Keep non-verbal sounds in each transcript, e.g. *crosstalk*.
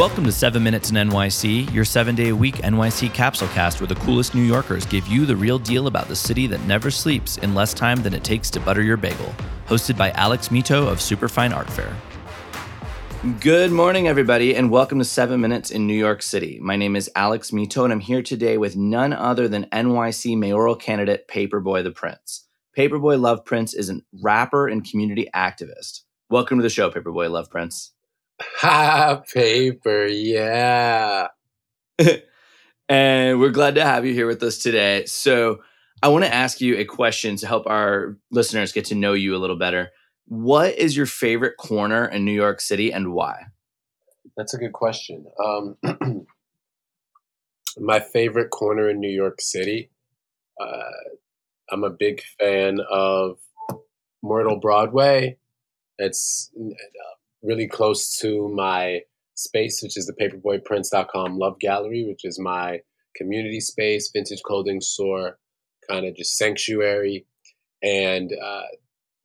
Welcome to 7 Minutes in NYC, your seven day a week NYC capsule cast where the coolest New Yorkers give you the real deal about the city that never sleeps in less time than it takes to butter your bagel. Hosted by Alex Mitow of Superfine Art Fair. Good morning, everybody, and welcome to 7 Minutes in New York City. My name is Alex Mitow, and I'm here today with none other than NYC mayoral candidate Paperboy the Prince. Paperboy Love Prince is a rapper and community activist. Welcome to the show, Paperboy Love Prince. Ha, paper, yeah. *laughs* and we're glad to have you here with us today. So, I want to ask you a question to help our listeners get to know you a little better. What is your favorite corner in New York City and why? That's a good question. Um, *clears throat* my favorite corner in New York City. Uh, I'm a big fan of Myrtle Broadway. It's really close to my space, which is the paperboyprince.com love gallery, which is my community space, vintage clothing store, kind of just sanctuary. And uh,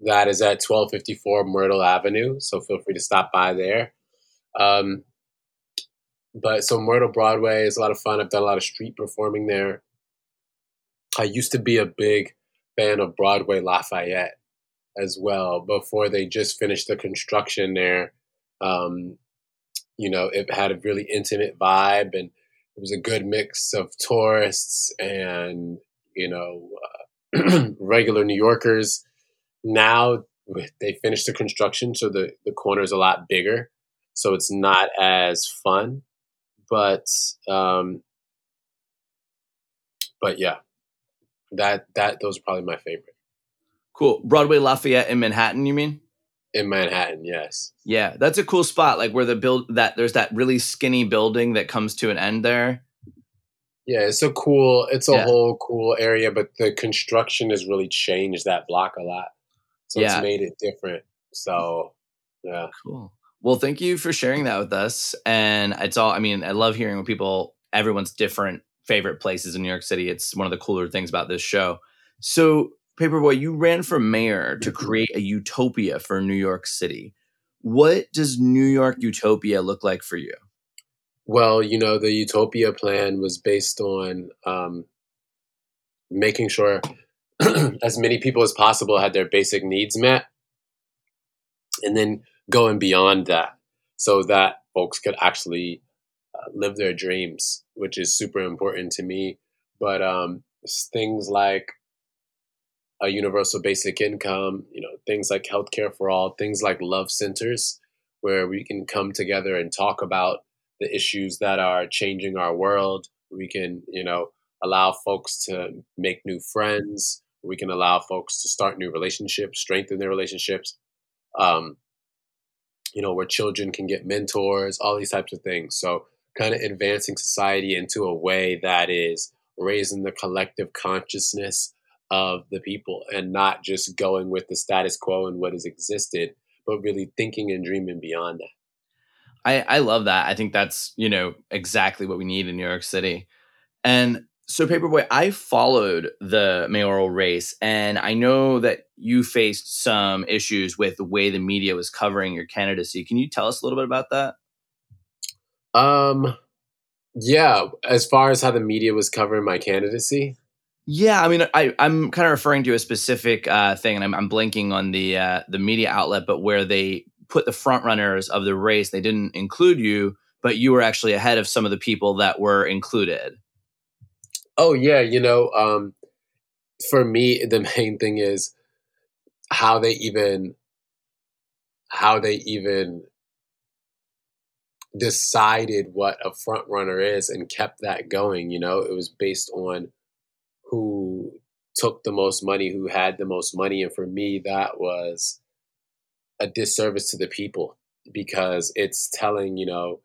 that is at 1254 Myrtle Avenue. So feel free to stop by there. Um, but so Myrtle Broadway is a lot of fun. I've done a lot of street performing there. I used to be a big fan of Broadway Lafayette as well before they just finished the construction there. Um, you know, it had a really intimate vibe and it was a good mix of tourists and, you know, uh, *clears throat* regular New Yorkers. Now they finished the construction, so the, the corner is a lot bigger. So it's not as fun. But, um, but yeah, that, that, those are probably my favorite. Cool. Broadway Lafayette in Manhattan, you mean? In Manhattan, yes. Yeah, that's a cool spot. Like where the build that there's that really skinny building that comes to an end there. Yeah, it's a cool. It's a yeah. whole cool area, but the construction has really changed that block a lot. So yeah. it's made it different. So yeah, cool. Well, thank you for sharing that with us. And it's all. I mean, I love hearing when people. Everyone's different favorite places in New York City. It's one of the cooler things about this show. So Paperboy, you ran for mayor to create a utopia for New York City. What does New York utopia look like for you? Well, you know, the utopia plan was based on um, making sure *clears throat* as many people as possible had their basic needs met, and then going beyond that so that folks could actually uh, live their dreams, which is super important to me. But um, things like a universal basic income, you know, things like healthcare for all, things like love centers, where we can come together and talk about the issues that are changing our world. We can, you know, allow folks to make new friends. We can allow folks to start new relationships, strengthen their relationships. Um, you know, where children can get mentors, all these types of things. So, kind of advancing society into a way that is raising the collective consciousness of the people and not just going with the status quo and what has existed, but really thinking and dreaming beyond that. I, I love that. I think that's, you know, exactly what we need in New York City. And so, Paperboy, I followed the mayoral race, and I know that you faced some issues with the way the media was covering your candidacy. Can you tell us a little bit about that? Um, yeah. As far as how the media was covering my candidacy, yeah, I mean, I, I'm kind of referring to a specific uh, thing, and I'm, I'm blanking on the uh, the media outlet, but where they put the front runners of the race, they didn't include you, but you were actually ahead of some of the people that were included. Oh yeah, you know, um, for me, the *laughs* main thing is how they even how they even decided what a front runner is and kept that going. You know, it was based on who took the most money, who had the most money. And for me, that was a disservice to the people because it's telling, you know,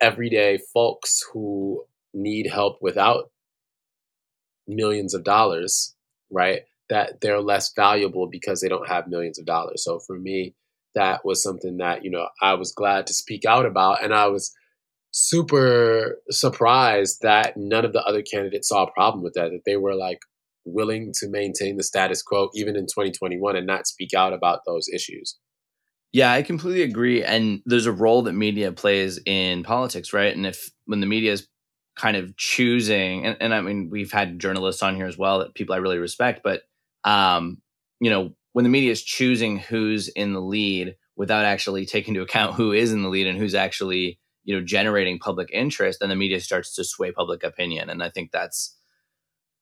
everyday folks who need help without millions of dollars, right? That they're less valuable because they don't have millions of dollars. So for me, that was something that, you know, I was glad to speak out about. And I was super surprised that none of the other candidates saw a problem with that, that they were like willing to maintain the status quo even in 2021 and not speak out about those issues. Yeah, I completely agree. And there's a role that media plays in politics, right? And if when the media is kind of choosing, and, and I mean, we've had journalists on here as well that people I really respect, but um, you know, when the media is choosing who's in the lead without actually taking into account who is in the lead and who's actually, you know, generating public interest, then the media starts to sway public opinion. And I think that's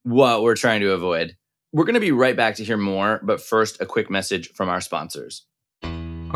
what we're trying to avoid. We're going to be right back to hear more, but first, a quick message from our sponsors.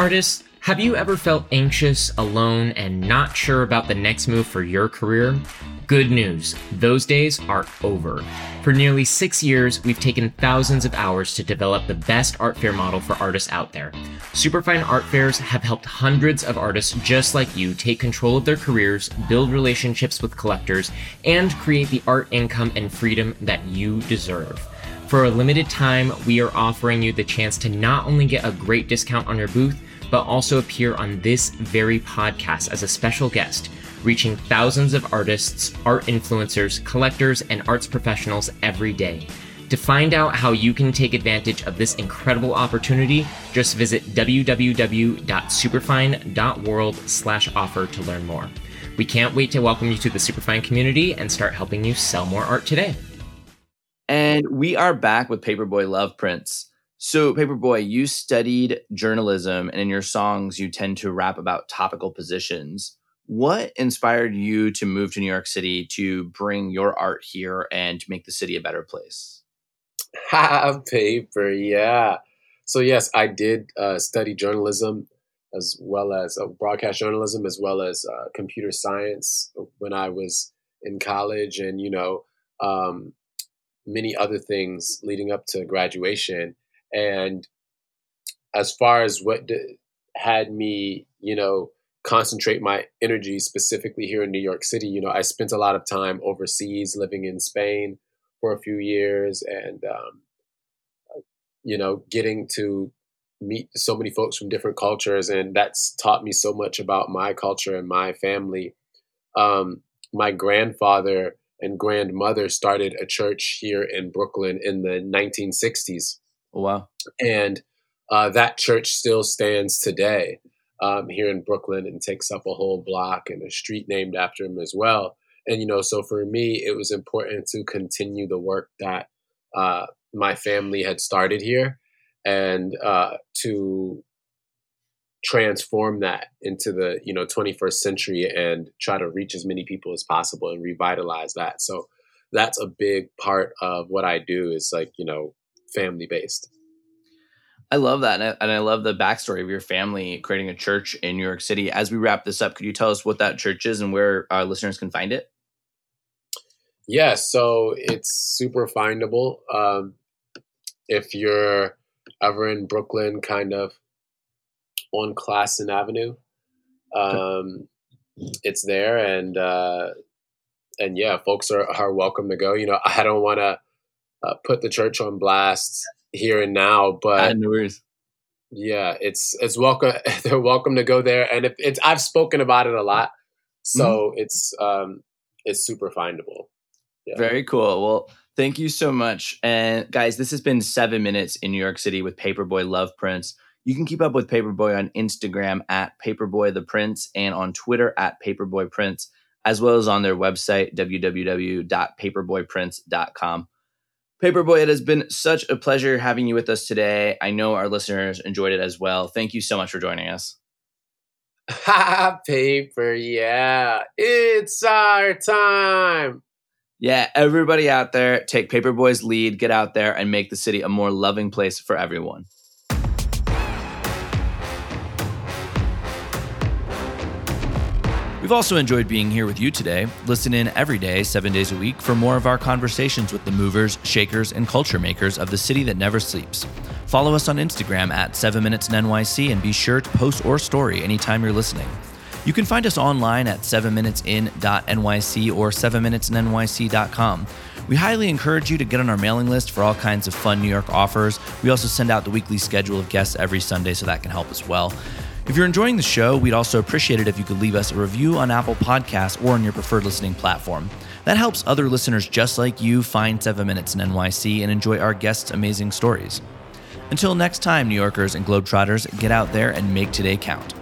Artists, have you ever felt anxious, alone, and not sure about the next move for your career? Good news, those days are over. For nearly six years, we've taken thousands of hours to develop the best art fair model for artists out there. Superfine Art Fairs have helped hundreds of artists just like you take control of their careers, build relationships with collectors, and create the art income and freedom that you deserve. For a limited time, we are offering you the chance to not only get a great discount on your booth, but also appear on this very podcast as a special guest, reaching thousands of artists, art influencers, collectors, and arts professionals every day. To find out how you can take advantage of this incredible opportunity, just visit www.superfine.world/offer to learn more. We can't wait to welcome you to the Superfine community and start helping you sell more art today. And we are back with Paperboy Love Prince. So, Paperboy, you studied journalism, and in your songs, you tend to rap about topical positions. What inspired you to move to New York City to bring your art here and to make the city a better place? Ha, *laughs* paper, yeah. So, yes, I did uh, study journalism as well as uh, broadcast journalism, as well as uh, computer science when I was in college. And, you know, um, many other things leading up to graduation. And as far as what had me, you know, concentrate my energy specifically here in New York City, you know, I spent a lot of time overseas living in Spain for a few years and, um, you know, getting to meet so many folks from different cultures. And that's taught me so much about my culture and my family. Um, my grandfather and grandmother started a church here in Brooklyn in the 1960s. Oh, wow. And uh, that church still stands today um, here in Brooklyn and takes up a whole block and a street named after him as well. And, you know, so for me, it was important to continue the work that uh, my family had started here and uh, to transform that into the you know 21st century and try to reach as many people as possible and revitalize that so that's a big part of what i do is like you know family based i love that and I, and I love the backstory of your family creating a church in new york city as we wrap this up could you tell us what that church is and where our listeners can find it yeah so it's super findable um, if you're ever in brooklyn kind of on Classon Avenue. Um, it's there, and uh, and yeah, folks are are welcome to go. You know, I don't want to uh, put the church on blast here and now, but no worries. Yeah, it's it's welcome. *laughs* They're welcome to go there, and if it's I've spoken about it a lot, so mm-hmm. it's um it's super findable. Yeah. Very cool. Well, thank you so much, and guys, this has been seven minutes in New York City with Paperboy Love Prince. You can keep up with Paperboy on Instagram at Paperboy the Prince and on Twitter at Paperboy Prince, as well as on their website, www.paperboyprince.com. Paperboy, it has been such a pleasure having you with us today. I know our listeners enjoyed it as well. Thank you so much for joining us. Ha, *laughs* paper, yeah. It's our time. Yeah, everybody out there, take Paperboy's lead, get out there, and make the city a more loving place for everyone. We've also enjoyed being here with you today. Listen in every day, seven days a week, for more of our conversations with the movers, shakers, and culture makers of the city that never sleeps. Follow us on Instagram at 7 Minutes in NYC and be sure to post or story anytime you're listening. You can find us online at 7minutesin.nyc or 7minutesnyc.com. We highly encourage you to get on our mailing list for all kinds of fun New York offers. We also send out the weekly schedule of guests every Sunday, so that can help as well. If you're enjoying the show, we'd also appreciate it if you could leave us a review on Apple Podcasts or on your preferred listening platform. That helps other listeners just like you find 7 Minutes in NYC and enjoy our guests' amazing stories. Until next time, New Yorkers and Globetrotters, get out there and make today count.